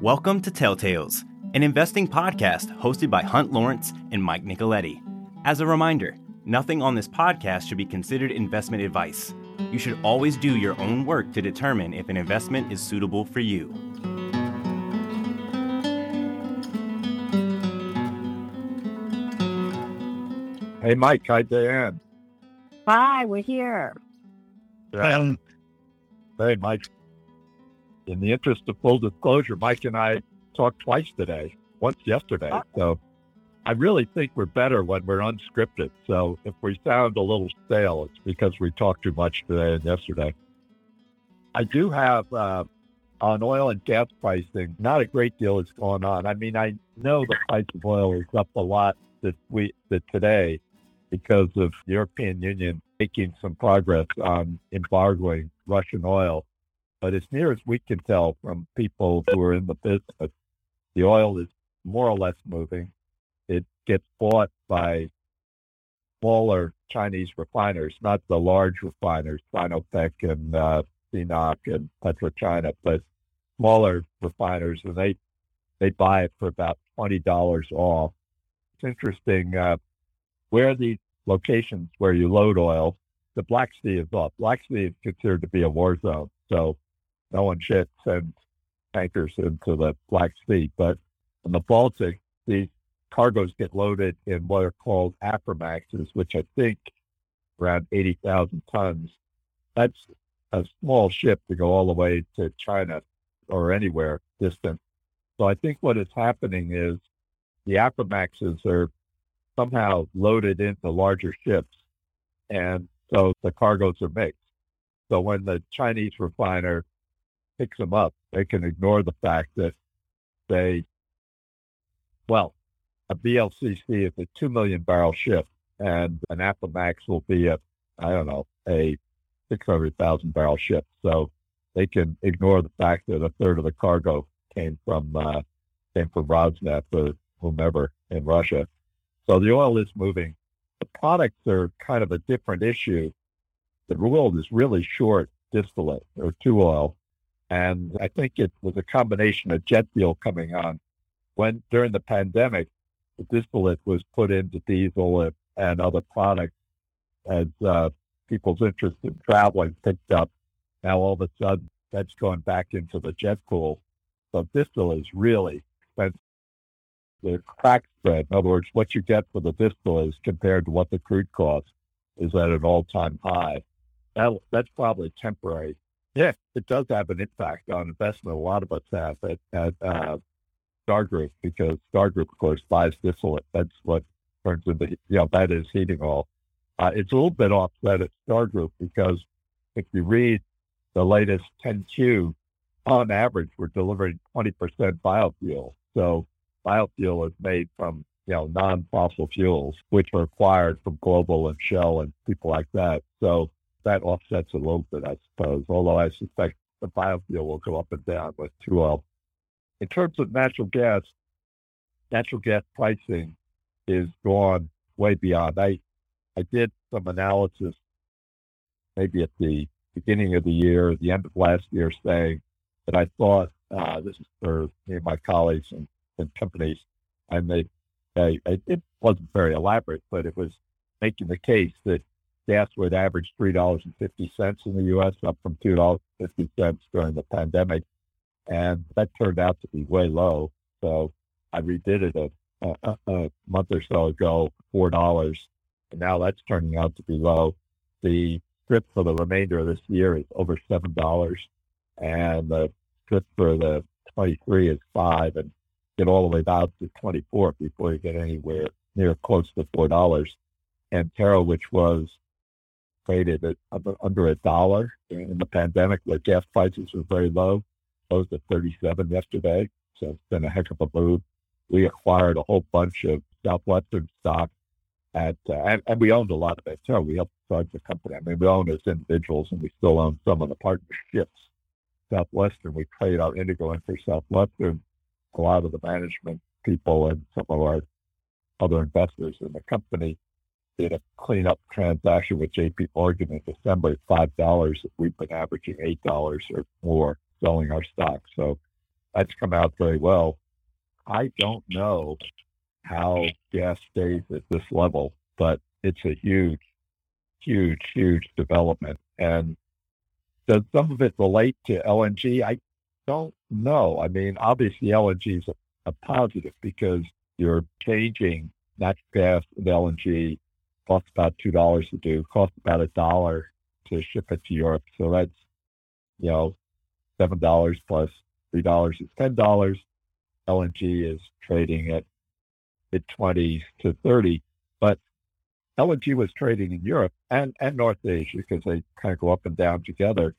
Welcome to Telltales, an investing podcast hosted by Hunt Lawrence and Mike Nicoletti. As a reminder, nothing on this podcast should be considered investment advice. You should always do your own work to determine if an investment is suitable for you. Hey, Mike. Hi, Diane. Hi, we're here. Um, hey, Mike. In the interest of full disclosure, Mike and I talked twice today, once yesterday. So I really think we're better when we're unscripted. So if we sound a little stale, it's because we talked too much today and yesterday. I do have uh, on oil and gas pricing, not a great deal is going on. I mean, I know the price of oil is up a lot this week, that today, because of the European Union making some progress on embargoing Russian oil. But as near as we can tell from people who are in the business, the oil is more or less moving. It gets bought by smaller Chinese refiners, not the large refiners, Sinopec and uh, and PetroChina, but smaller refiners, and they they buy it for about twenty dollars off. It's interesting uh, where these locations where you load oil, the Black Sea is off. Black Sea is considered to be a war zone, so no one should send tankers into the Black Sea. But in the Baltic, these cargoes get loaded in what are called Aframaxes, which I think around 80,000 tons. That's a small ship to go all the way to China or anywhere distant. So I think what is happening is the Aframaxes are somehow loaded into larger ships. And so the cargoes are mixed. So when the Chinese refiner picks them up, they can ignore the fact that they, well, a VLCC is a 2 million barrel ship and an Aframax will be a, I don't know, a 600,000 barrel ship. So they can ignore the fact that a third of the cargo came from, uh, came from Rosneft or whomever in Russia. So the oil is moving. The products are kind of a different issue. The world is really short distillate or two oil. And I think it was a combination of jet fuel coming on. When during the pandemic, the distillate was put into diesel and other products as uh, people's interest in traveling picked up. Now all of a sudden, that's going back into the jet pool. So distillate is really expensive. The crack spread, in other words, what you get for the distillates compared to what the crude costs, is at an all-time high. That, that's probably temporary. Yeah, it does have an impact on investment. A lot of us have at, at uh, Star Group because Star Group, of course, buys distillate. That's what turns into, you know, that is heating oil. Uh, it's a little bit offset at Star Group because if you read the latest 10Q, on average, we're delivering 20% biofuel. So biofuel is made from, you know, non-fossil fuels, which are acquired from Global and Shell and people like that. So that offsets a little bit, I suppose, although I suspect the biofuel will go up and down with two oil. In terms of natural gas, natural gas pricing is gone way beyond. I, I did some analysis maybe at the beginning of the year, the end of last year, saying that I thought uh, this is for me and my colleagues and, and companies. I made, it wasn't very elaborate, but it was making the case that gas would average three dollars and fifty cents in the U.S., up from two dollars fifty cents during the pandemic, and that turned out to be way low. So I redid it a, a, a month or so ago, four dollars, and now that's turning out to be low. The strip for the remainder of this year is over seven dollars, and the strip for the 23 is five, and get all the way down to 24 before you get anywhere near close to four dollars. Antero, which was traded at under a dollar in the pandemic, where gas prices were very low, closed at 37 yesterday. So it's been a heck of a move. We acquired a whole bunch of Southwestern stock at, uh, and, and, we owned a lot of it. So we helped start the company. I mean, we own as individuals and we still own some of the partnerships. Southwestern, we trade our Indigo into Southwestern. A lot of the management people and some of our other investors in the company did a cleanup transaction with JP Morgan in December at five dollars. We've been averaging eight dollars or more selling our stock. So that's come out very well. I don't know how gas stays at this level, but it's a huge, huge, huge development. And does some of it relate to LNG? I don't know. I mean, obviously LNG is a, a positive because you're changing natural gas and LNG costs about two dollars to do, costs about a dollar to ship it to Europe. So that's you know seven dollars plus three dollars is ten dollars. LNG is trading at mid twenties to thirty, but LNG was trading in Europe and, and North Asia because they kind of go up and down together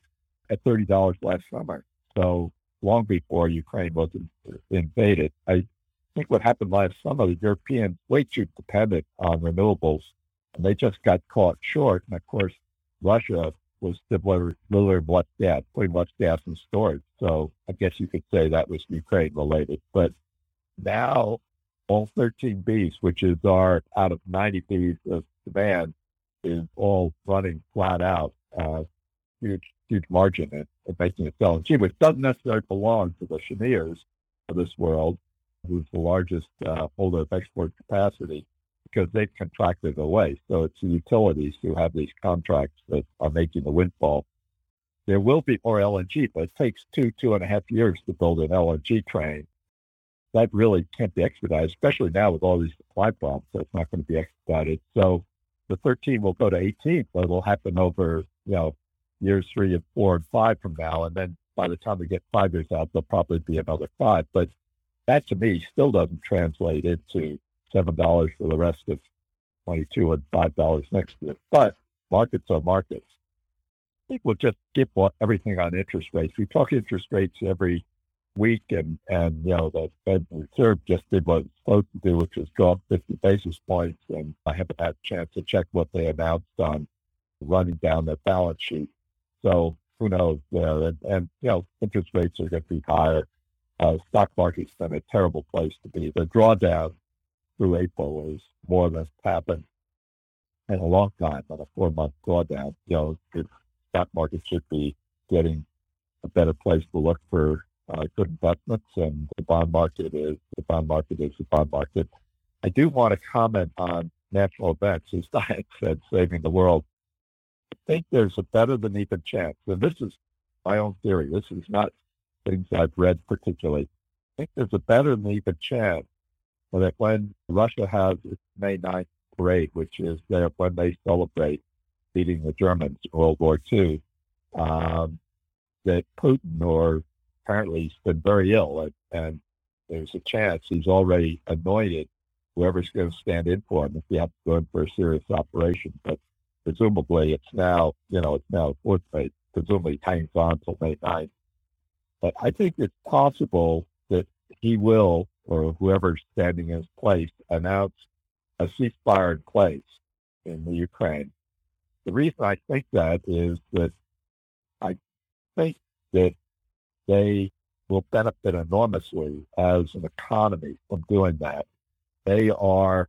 at thirty dollars last summer. So long before Ukraine was invaded, I think what happened last summer, the Europeans way too dependent on renewables they just got caught short. And of course, Russia was delivering less gas, putting less gas in storage. So I guess you could say that was Ukraine related. But now all 13 Bs, which is our out of 90 Bs of demand, is all running flat out. Uh, huge, huge margin in, in making it LNG, which doesn't necessarily belong to the Chenieres of this world, who's the largest uh, holder of export capacity because they've contracted away. So it's the utilities who have these contracts that are making the windfall. There will be more LNG, but it takes two, two and a half years to build an LNG train. That really can't be expedited, especially now with all these supply problems. So it's not going to be expedited. So the 13 will go to 18, but it'll happen over, you know, years three and four and five from now. And then by the time we get five years out, there'll probably be another five. But that to me still doesn't translate into seven dollars for the rest of 22 and five dollars next year. But markets are markets. I think we'll just skip everything on interest rates. We talk interest rates every week, and and you know the Fed Reserve just did what it's supposed to do, which was go up 50 basis points. And I haven't had a chance to check what they announced on running down their balance sheet. So who knows there? And, and you know interest rates are going to be higher. Uh, stock market's been a terrible place to be. The drawdown through April is more or less happened in a long time on a four month drawdown. You know, the stock market should be getting a better place to look for uh, good investments, and the bond market is the bond market is the bond market. I do want to comment on natural events, as Diane said, saving the world. I think there's a better than even chance, and this is my own theory. This is not things I've read particularly. I think there's a better than even chance that when Russia has its May 9th parade, which is when they celebrate beating the Germans in World War II, um, that Putin, or apparently he's been very ill, and, and there's a chance he's already anointed whoever's going to stand in for him if he has to go in for a serious operation. But presumably it's now, you know, it's now fourth May, presumably hangs on until May 9th. But I think it's possible that he will or whoever's standing in his place announce a ceasefire in place in the Ukraine. The reason I think that is that I think that they will benefit enormously as an economy from doing that. They are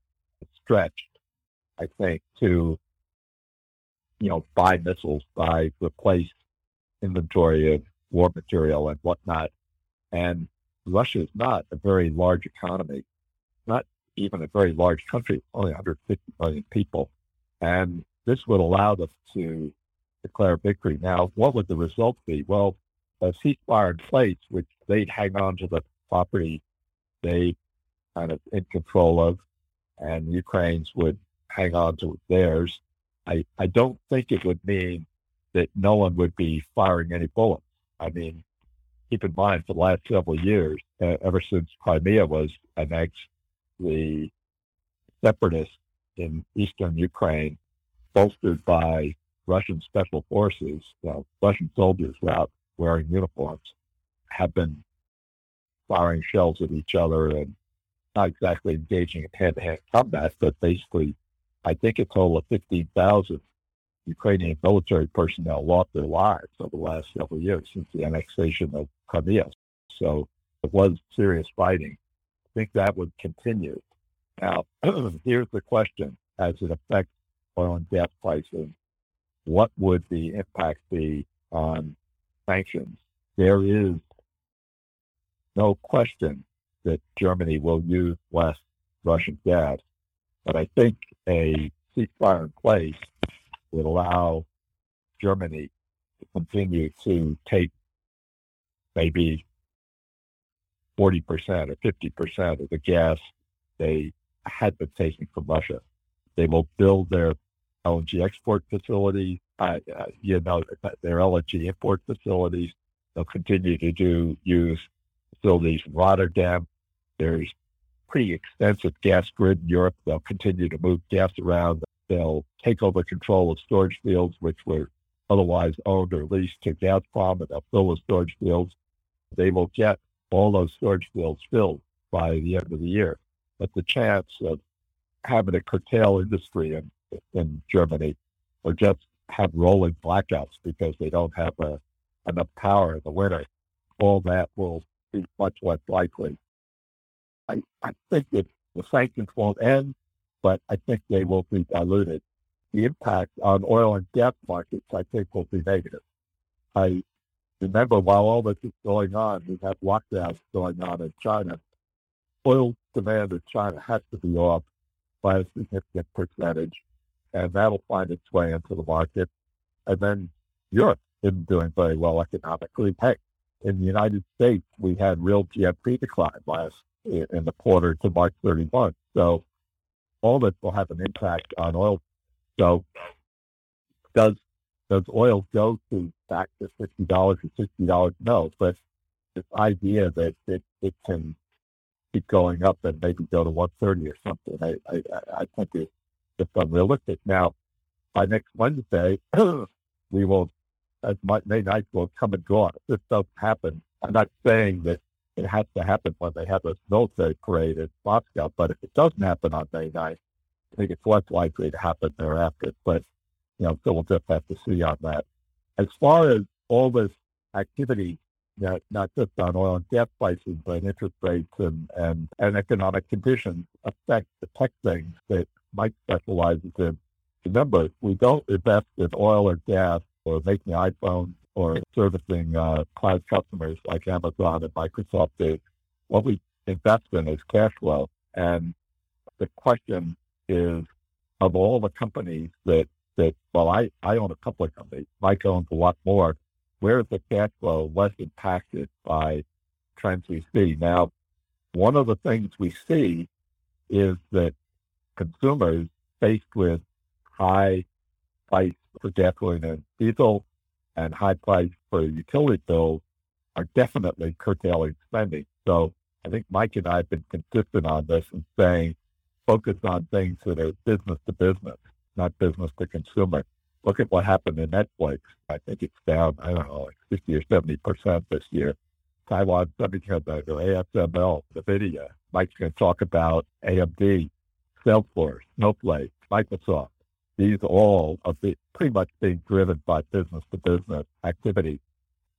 stretched, I think, to you know buy missiles, buy replace inventory of war material and whatnot, and Russia is not a very large economy, not even a very large country, only 150 million people. And this would allow them to declare victory. Now, what would the result be? Well, a ceasefire in place, which they'd hang on to the property they kind of in control of, and Ukraine's would hang on to theirs. I, I don't think it would mean that no one would be firing any bullets. I mean, keep in mind for the last several years, uh, ever since Crimea was annexed, the separatists in eastern Ukraine, bolstered by Russian special forces, Russian soldiers without wearing uniforms, have been firing shells at each other and not exactly engaging in hand-to-hand combat, but basically, I think a total of 15,000 Ukrainian military personnel lost their lives over the last several years since the annexation of Crimea. So it was serious fighting. I think that would continue. Now, here's the question as it affects oil and gas prices, what would the impact be on sanctions? There is no question that Germany will use less Russian gas, but I think a ceasefire in place would allow Germany to continue to take maybe 40% or 50% of the gas they had been taking from Russia. They will build their LNG export facilities, uh, uh, you know, their LNG import facilities. They'll continue to do use facilities in Rotterdam. There's pretty extensive gas grid in Europe. They'll continue to move gas around. They'll take over control of storage fields, which were otherwise owned or leased to Gazprom, and they'll fill the storage fields. They will get all those storage fields filled by the end of the year. But the chance of having a curtail industry in, in Germany or just have rolling blackouts because they don't have a, enough power in the winter, all that will be much less likely. I, I think that the sanctions won't end, but I think they will be diluted. The impact on oil and gas markets, I think, will be negative. I remember while all this is going on, we have lockdowns going on in China. Oil demand in China has to be off by a significant percentage, and that'll find its way into the market. And then Europe isn't doing very well economically. Heck, in the United States, we had real GDP decline last in the quarter to March 31. So all this will have an impact on oil. So does does oil go to back to fifty dollars or sixty dollars? No, but this idea that it, it can keep going up and maybe go to one thirty or something, I, I I think it's just unrealistic. Now, by next Wednesday, we will, uh, as May 9th will come and go. If this doesn't happen, I'm not saying that it has to happen when they have this military parade in Moscow, but if it doesn't happen on May 9th, I think it's less likely to happen thereafter. But you know, so we'll just have to see on that. As far as all this activity, not, not just on oil and gas prices, but interest rates and, and, and economic conditions affect the tech things that Mike specializes in. Remember, we don't invest in oil or gas or making iPhones or servicing uh, cloud customers like Amazon and Microsoft do. What we invest in is cash flow. And the question is, of all the companies that that, well, I, I own a couple of companies. Mike owns a lot more. Where is the cash flow less impacted by trends we see? Now, one of the things we see is that consumers faced with high price for gasoline and diesel and high price for utility bills are definitely curtailing spending. So I think Mike and I have been consistent on this and saying focus on things that are business to business not business to consumer. Look at what happened in Netflix. I think it's down, I don't know, like 60 or 70% this year. Taiwan Semiconductor, ASML, NVIDIA. Mike's going to talk about AMD, Salesforce, Snowflake, Microsoft. These all are pretty much being driven by business to business activity.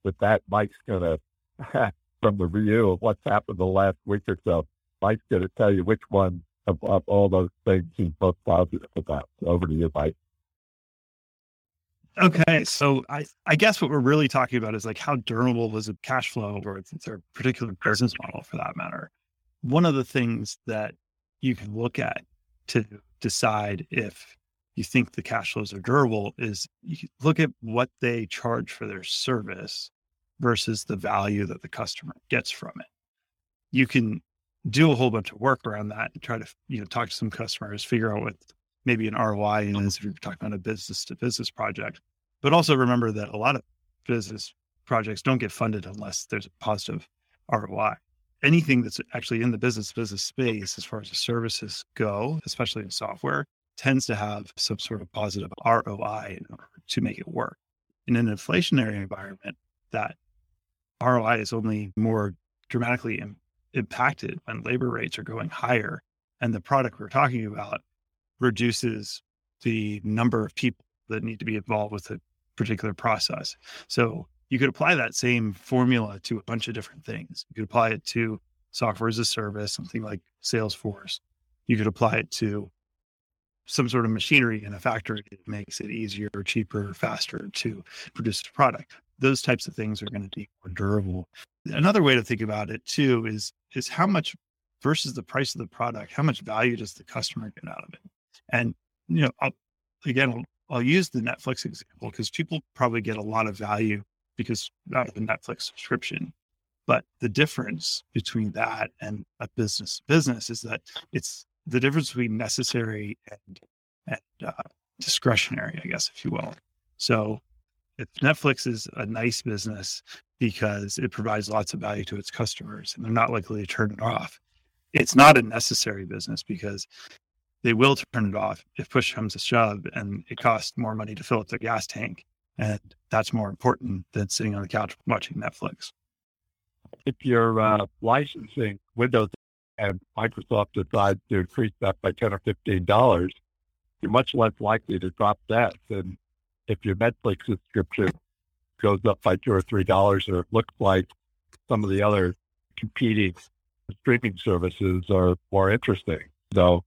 With that, Mike's going to, from the review of what's happened the last week or so, Mike's going to tell you which ones of, of all those things he's most positive about. Over to you, Mike. Okay, so I, I guess what we're really talking about is like how durable is a cash flow or it's a particular business model for that matter. One of the things that you can look at to decide if you think the cash flows are durable is you look at what they charge for their service versus the value that the customer gets from it. You can do a whole bunch of work around that and try to you know talk to some customers, figure out what maybe an ROI is if you're talking about a business to business project. But also remember that a lot of business projects don't get funded unless there's a positive ROI. Anything that's actually in the business business space, as far as the services go, especially in software, tends to have some sort of positive ROI in order to make it work. In an inflationary environment, that ROI is only more dramatically impacted when labor rates are going higher and the product we're talking about reduces the number of people that need to be involved with a particular process. So you could apply that same formula to a bunch of different things. You could apply it to software as a service, something like Salesforce. You could apply it to some sort of machinery in a factory that makes it easier, cheaper, faster to produce a product. Those types of things are going to be more durable. Another way to think about it too is is how much versus the price of the product, how much value does the customer get out of it? And you know, I'll, again, I'll, I'll use the Netflix example because people probably get a lot of value because out of a Netflix subscription. But the difference between that and a business business is that it's the difference between necessary and, and uh, discretionary, I guess, if you will. So Netflix is a nice business because it provides lots of value to its customers and they're not likely to turn it off, it's not a necessary business because they will turn it off if push comes to shove and it costs more money to fill up their gas tank. And that's more important than sitting on the couch watching Netflix. If you're uh, licensing Windows and Microsoft decides to increase that by 10 or $15, you're much less likely to drop that than if your Netflix subscription goes up by two or three dollars, or it looks like some of the other competing streaming services are more interesting. So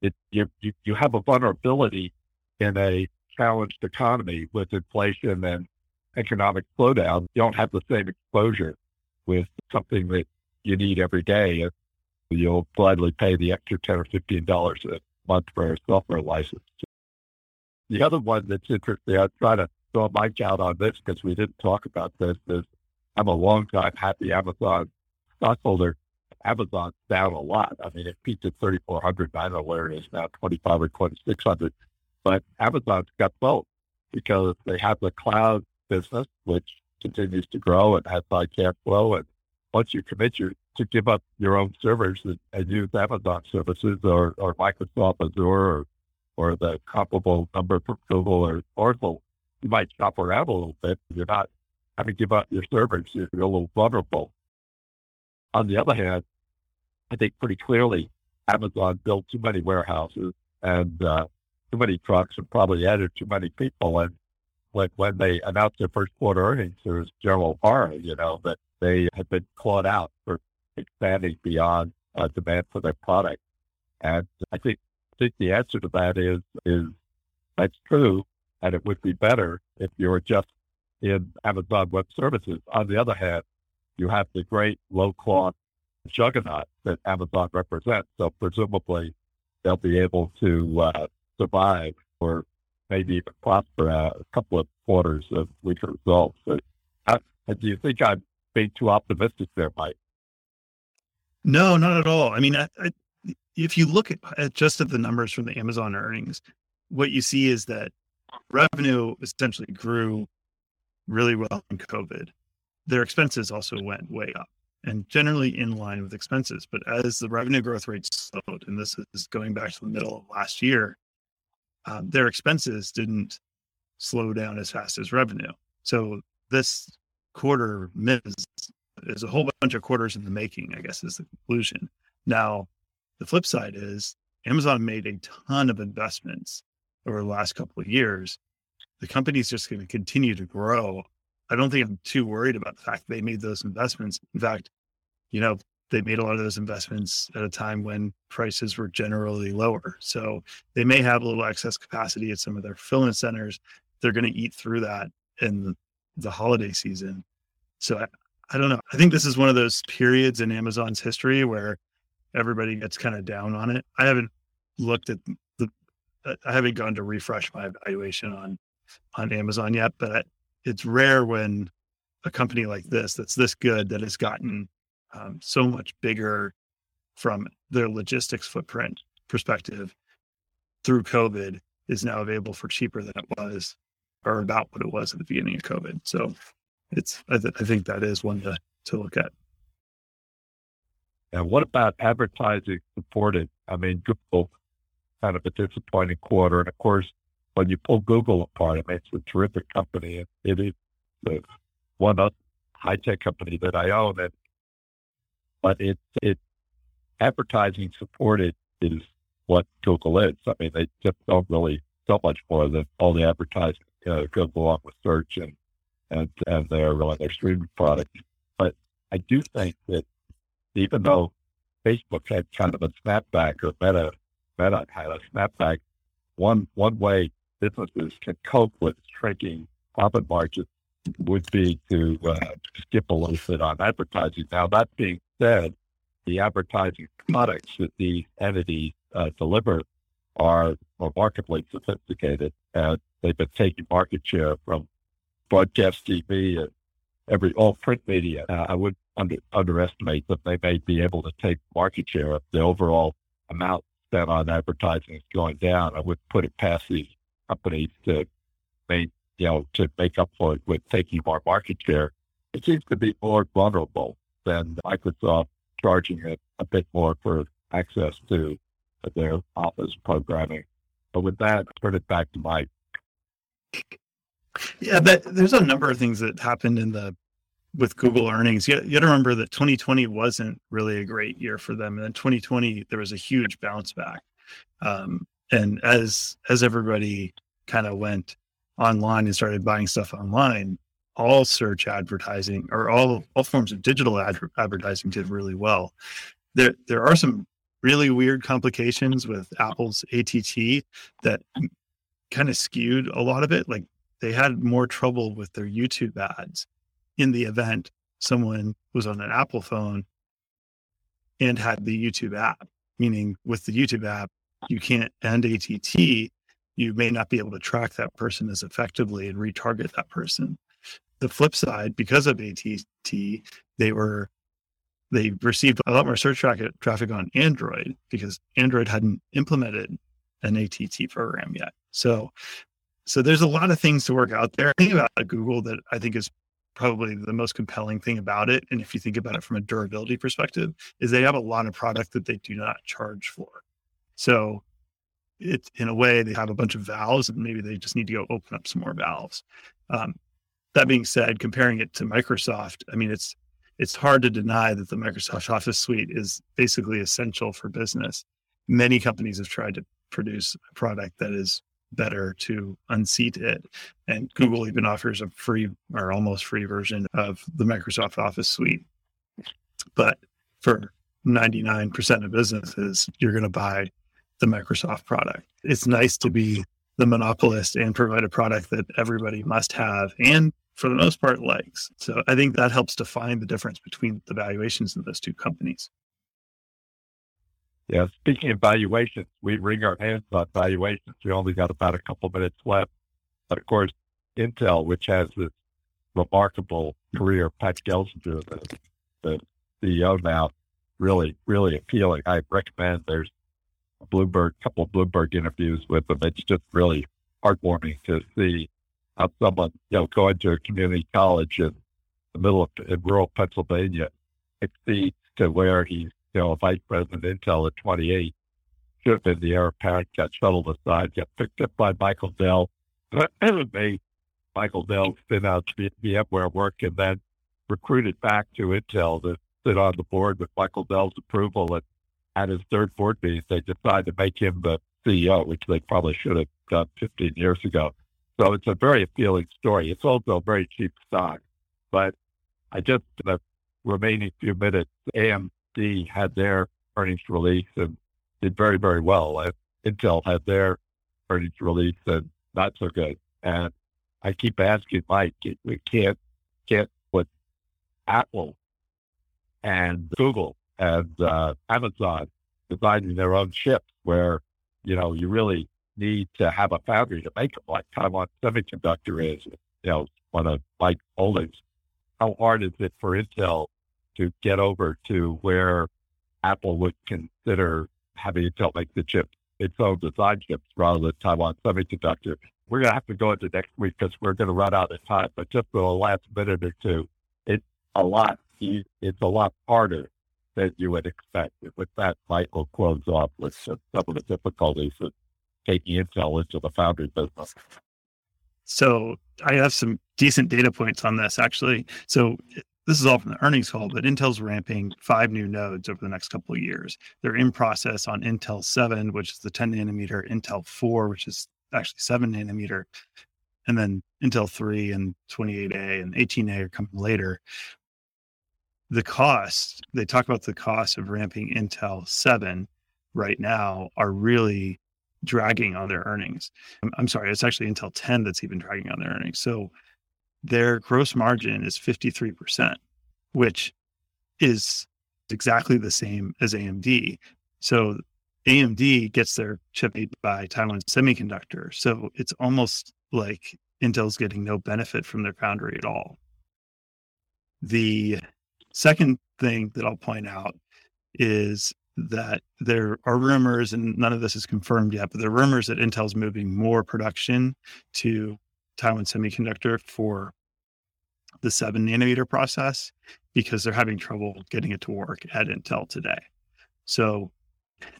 it, you, you, you have a vulnerability in a challenged economy with inflation and economic slowdown. You don't have the same exposure with something that you need every day. And you'll gladly pay the extra 10 or $15 a month for a software license. The other one that's interesting, I try to throw my count on this because we didn't talk about this, is I'm a long time happy Amazon stockholder. Amazon's down a lot. I mean, it peaked at 3,400. I don't know where it is now, 25 or 2,600. But Amazon's got both because they have the cloud business, which continues to grow and has high cash flow. And once you commit your, to give up your own servers and, and use Amazon services or, or Microsoft Azure or, or the comparable number from Google or Oracle, you might shop around a little bit. You're not having to give up your servers. You're a little vulnerable. On the other hand, I think pretty clearly Amazon built too many warehouses and uh, too many trucks and probably added too many people. And when, when they announced their first quarter earnings, there was general horror, you know, that they had been clawed out for expanding beyond uh, demand for their product. And I think, think the answer to that is, is that's true. And it would be better if you were just in Amazon Web Services. On the other hand, you have the great low cost juggernaut that Amazon represents. So presumably they'll be able to uh, survive or maybe even prosper a couple of quarters of weaker results. But how, do you think I'm being too optimistic there, Mike? No, not at all. I mean, I, I, if you look at, at just at the numbers from the Amazon earnings, what you see is that revenue essentially grew really well in COVID. Their expenses also went way up and generally in line with expenses. But as the revenue growth rate slowed, and this is going back to the middle of last year, um, their expenses didn't slow down as fast as revenue. So this quarter miss is a whole bunch of quarters in the making, I guess is the conclusion. Now, the flip side is Amazon made a ton of investments over the last couple of years. The company's just going to continue to grow. I don't think I'm too worried about the fact they made those investments. In fact, you know, they made a lot of those investments at a time when prices were generally lower. So they may have a little excess capacity at some of their fulfillment centers. They're going to eat through that in the, the holiday season. So I, I don't know. I think this is one of those periods in Amazon's history where everybody gets kind of down on it. I haven't looked at the, I haven't gone to refresh my evaluation on, on Amazon yet, but it's rare when a company like this, that's this good, that has gotten um, so much bigger from their logistics footprint perspective through COVID is now available for cheaper than it was or about what it was at the beginning of COVID. So it's, I, th- I think that is one to, to look at. And what about advertising supported? I mean, Google kind of a disappointing quarter. And of course, when you pull Google apart, I mean, it's a terrific company. It is the one high tech company that I own. And but it it advertising supported is what Google is. I mean, they just don't really so much more than all the advertising uh, goes along with search and and and their really their streaming product. But I do think that even though Facebook had kind of a snapback or Meta Meta had a snapback, one one way businesses can cope with shrinking profit margins would be to uh, skip a little bit on advertising. Now, that being said, the advertising products that these entities uh, deliver are remarkably sophisticated, and they've been taking market share from broadcast TV and every all print media. Uh, I would under, underestimate that they may be able to take market share if the overall amount spent on advertising is going down. I would put it past these companies to make you know to make up for it with taking more market share. It seems to be more vulnerable than Microsoft charging it a bit more for access to their office programming. But with that, turn it back to Mike. Yeah, but there's a number of things that happened in the with Google earnings. You, you got to remember that 2020 wasn't really a great year for them, and then 2020 there was a huge bounce back. Um, and as as everybody kind of went online and started buying stuff online, all search advertising or all all forms of digital ad- advertising did really well. There there are some really weird complications with Apple's ATT that kind of skewed a lot of it. Like they had more trouble with their YouTube ads in the event someone was on an Apple phone and had the YouTube app, meaning with the YouTube app, you can't end ATT, you may not be able to track that person as effectively and retarget that person. The flip side, because of ATT, they were they received a lot more search traffic, on Android because Android hadn't implemented an ATT program yet. So, so there's a lot of things to work out there. Think about Google that I think is probably the most compelling thing about it. And if you think about it from a durability perspective, is they have a lot of product that they do not charge for. So it in a way they have a bunch of valves and maybe they just need to go open up some more valves. Um, that being said, comparing it to Microsoft, I mean it's it's hard to deny that the Microsoft Office suite is basically essential for business. Many companies have tried to produce a product that is better to unseat it. And Google even offers a free or almost free version of the Microsoft Office suite. But for 99% of businesses, you're going to buy the Microsoft product. It's nice to be the monopolist and provide a product that everybody must have and for the most part likes. So I think that helps define the difference between the valuations in those two companies. Yeah, speaking of valuations, we wring our hands on valuations. We only got about a couple minutes left. But of course, Intel, which has this remarkable career, Pat Gelsinger, the, the CEO now, really, really appealing. I recommend there's a Bloomberg, couple of Bloomberg interviews with him. It's just really heartwarming to see how someone, you know, going to a community college in the middle of in rural Pennsylvania succeeds to where he's, a vice president Intel at 28. Should have been the heir apparent, got shuttled aside, got picked up by Michael Dell. made Michael Dell spin out VMware work and then recruited back to Intel to sit on the board with Michael Dell's approval. And at his third board meeting, they decided to make him the CEO, which they probably should have done 15 years ago. So it's a very appealing story. It's also a very cheap stock. But I just, the remaining few minutes, Had their earnings release and did very, very well. Intel had their earnings release and not so good. And I keep asking Mike, we can't, can't put Apple and Google and uh, Amazon designing their own chips where, you know, you really need to have a foundry to make them like Taiwan Semiconductor is, you know, one of Mike Holdings. How hard is it for Intel to get over to where Apple would consider having it Intel make the chip, its own design chips rather than Taiwan Semiconductor? We're going to have to go into next week because we're going to run out of time. But just for the last minute or two, it's a lot. It's a lot harder than you would expect. With that, Michael close off with some of the difficulties that taking Intel into the foundry business. So I have some decent data points on this actually. So this is all from the earnings call, but Intel's ramping five new nodes over the next couple of years. They're in process on Intel 7, which is the 10 nanometer, Intel 4, which is actually 7 nanometer, and then Intel 3 and 28A and 18A are coming later. The cost, they talk about the cost of ramping Intel 7 right now are really dragging on their earnings. I'm, I'm sorry, it's actually Intel 10 that's even dragging on their earnings. So their gross margin is 53%, which is exactly the same as AMD. So AMD gets their chip made by Taiwan Semiconductor. So it's almost like Intel's getting no benefit from their foundry at all. The second thing that I'll point out is that there are rumors, and none of this is confirmed yet, but there are rumors that Intel's moving more production to Taiwan Semiconductor for the seven nanometer process because they're having trouble getting it to work at Intel today. So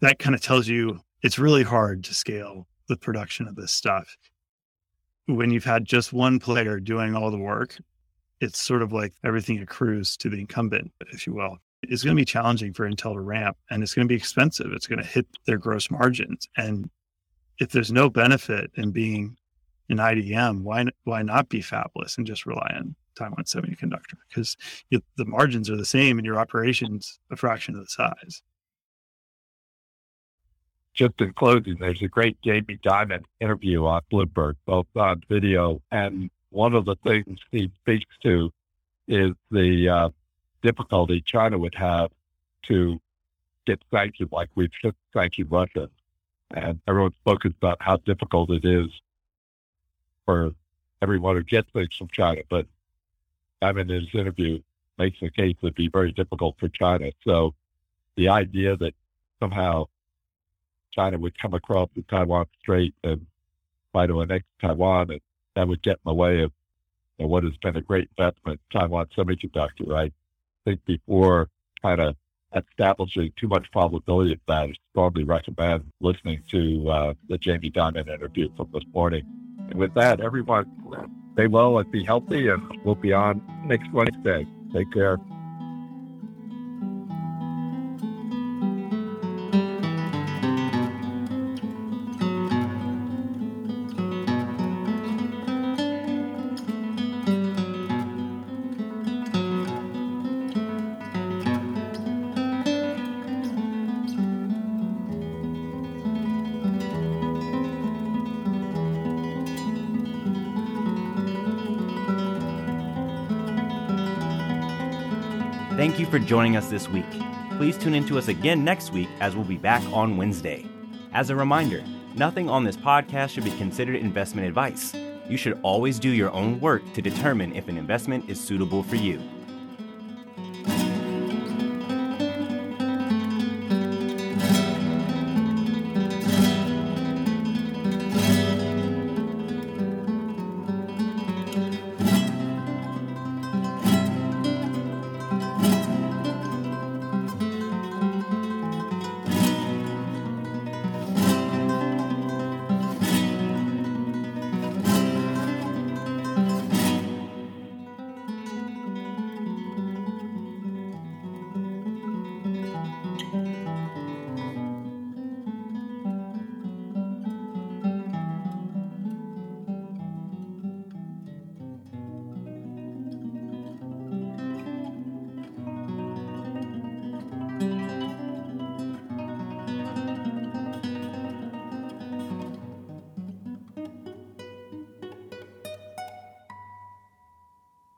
that kind of tells you it's really hard to scale the production of this stuff. When you've had just one player doing all the work, it's sort of like everything accrues to the incumbent, if you will. It's going to be challenging for Intel to ramp and it's going to be expensive. It's going to hit their gross margins. And if there's no benefit in being an IDM, why, why not be fabless and just rely on Taiwan Semiconductor? Because the margins are the same and your operation's a fraction of the size just in closing, there's a great Jamie Dimon interview on Bloomberg, both on video. And one of the things he speaks to is the uh, difficulty China would have to get sanctioned like we've just sanctioned Russia. And everyone's focused about how difficult it is for everyone who gets things from China. But Dimon in his interview makes the case it'd be very difficult for China. So the idea that somehow China would come across the Taiwan Strait and try to annex Taiwan, and that would get in the way of you know, what has been a great investment, Taiwan Semiconductor, right? I think before kind of establishing too much probability of that, I strongly recommend listening to uh, the Jamie Dimon interview from this morning. And with that, everyone, stay well and be healthy, and we'll be on next Wednesday. Take care. You for joining us this week. Please tune in to us again next week as we'll be back on Wednesday. As a reminder, nothing on this podcast should be considered investment advice. You should always do your own work to determine if an investment is suitable for you.